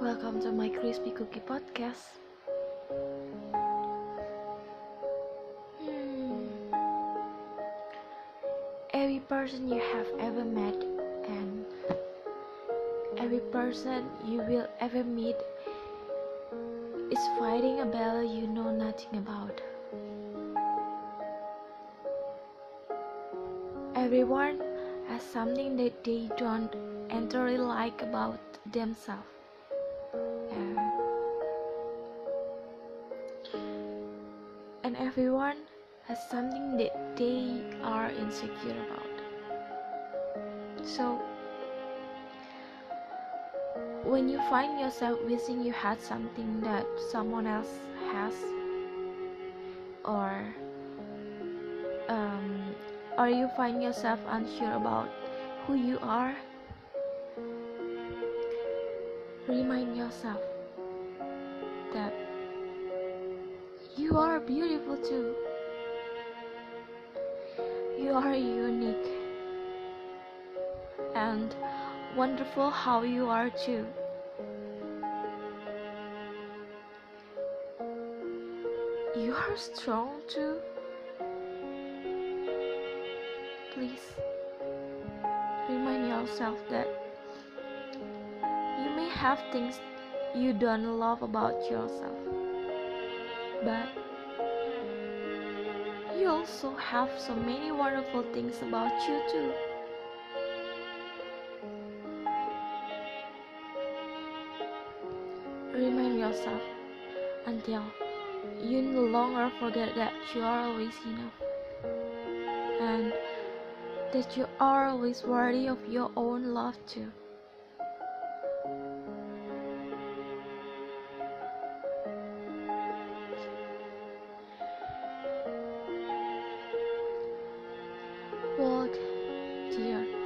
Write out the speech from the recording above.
Welcome to my Crispy Cookie Podcast. Hmm. Every person you have ever met and every person you will ever meet is fighting a battle you know nothing about. Everyone has something that they don't entirely like about themselves. And, and everyone has something that they are insecure about. So, when you find yourself wishing you had something that someone else has, or um, or you find yourself unsure about who you are, remind yourself that you are beautiful too. You are unique and wonderful how you are too. You are strong too. Please remind yourself that have things you don't love about yourself, but you also have so many wonderful things about you too. Remind yourself until you no longer forget that you are always enough and that you are always worthy of your own love too. world, dear.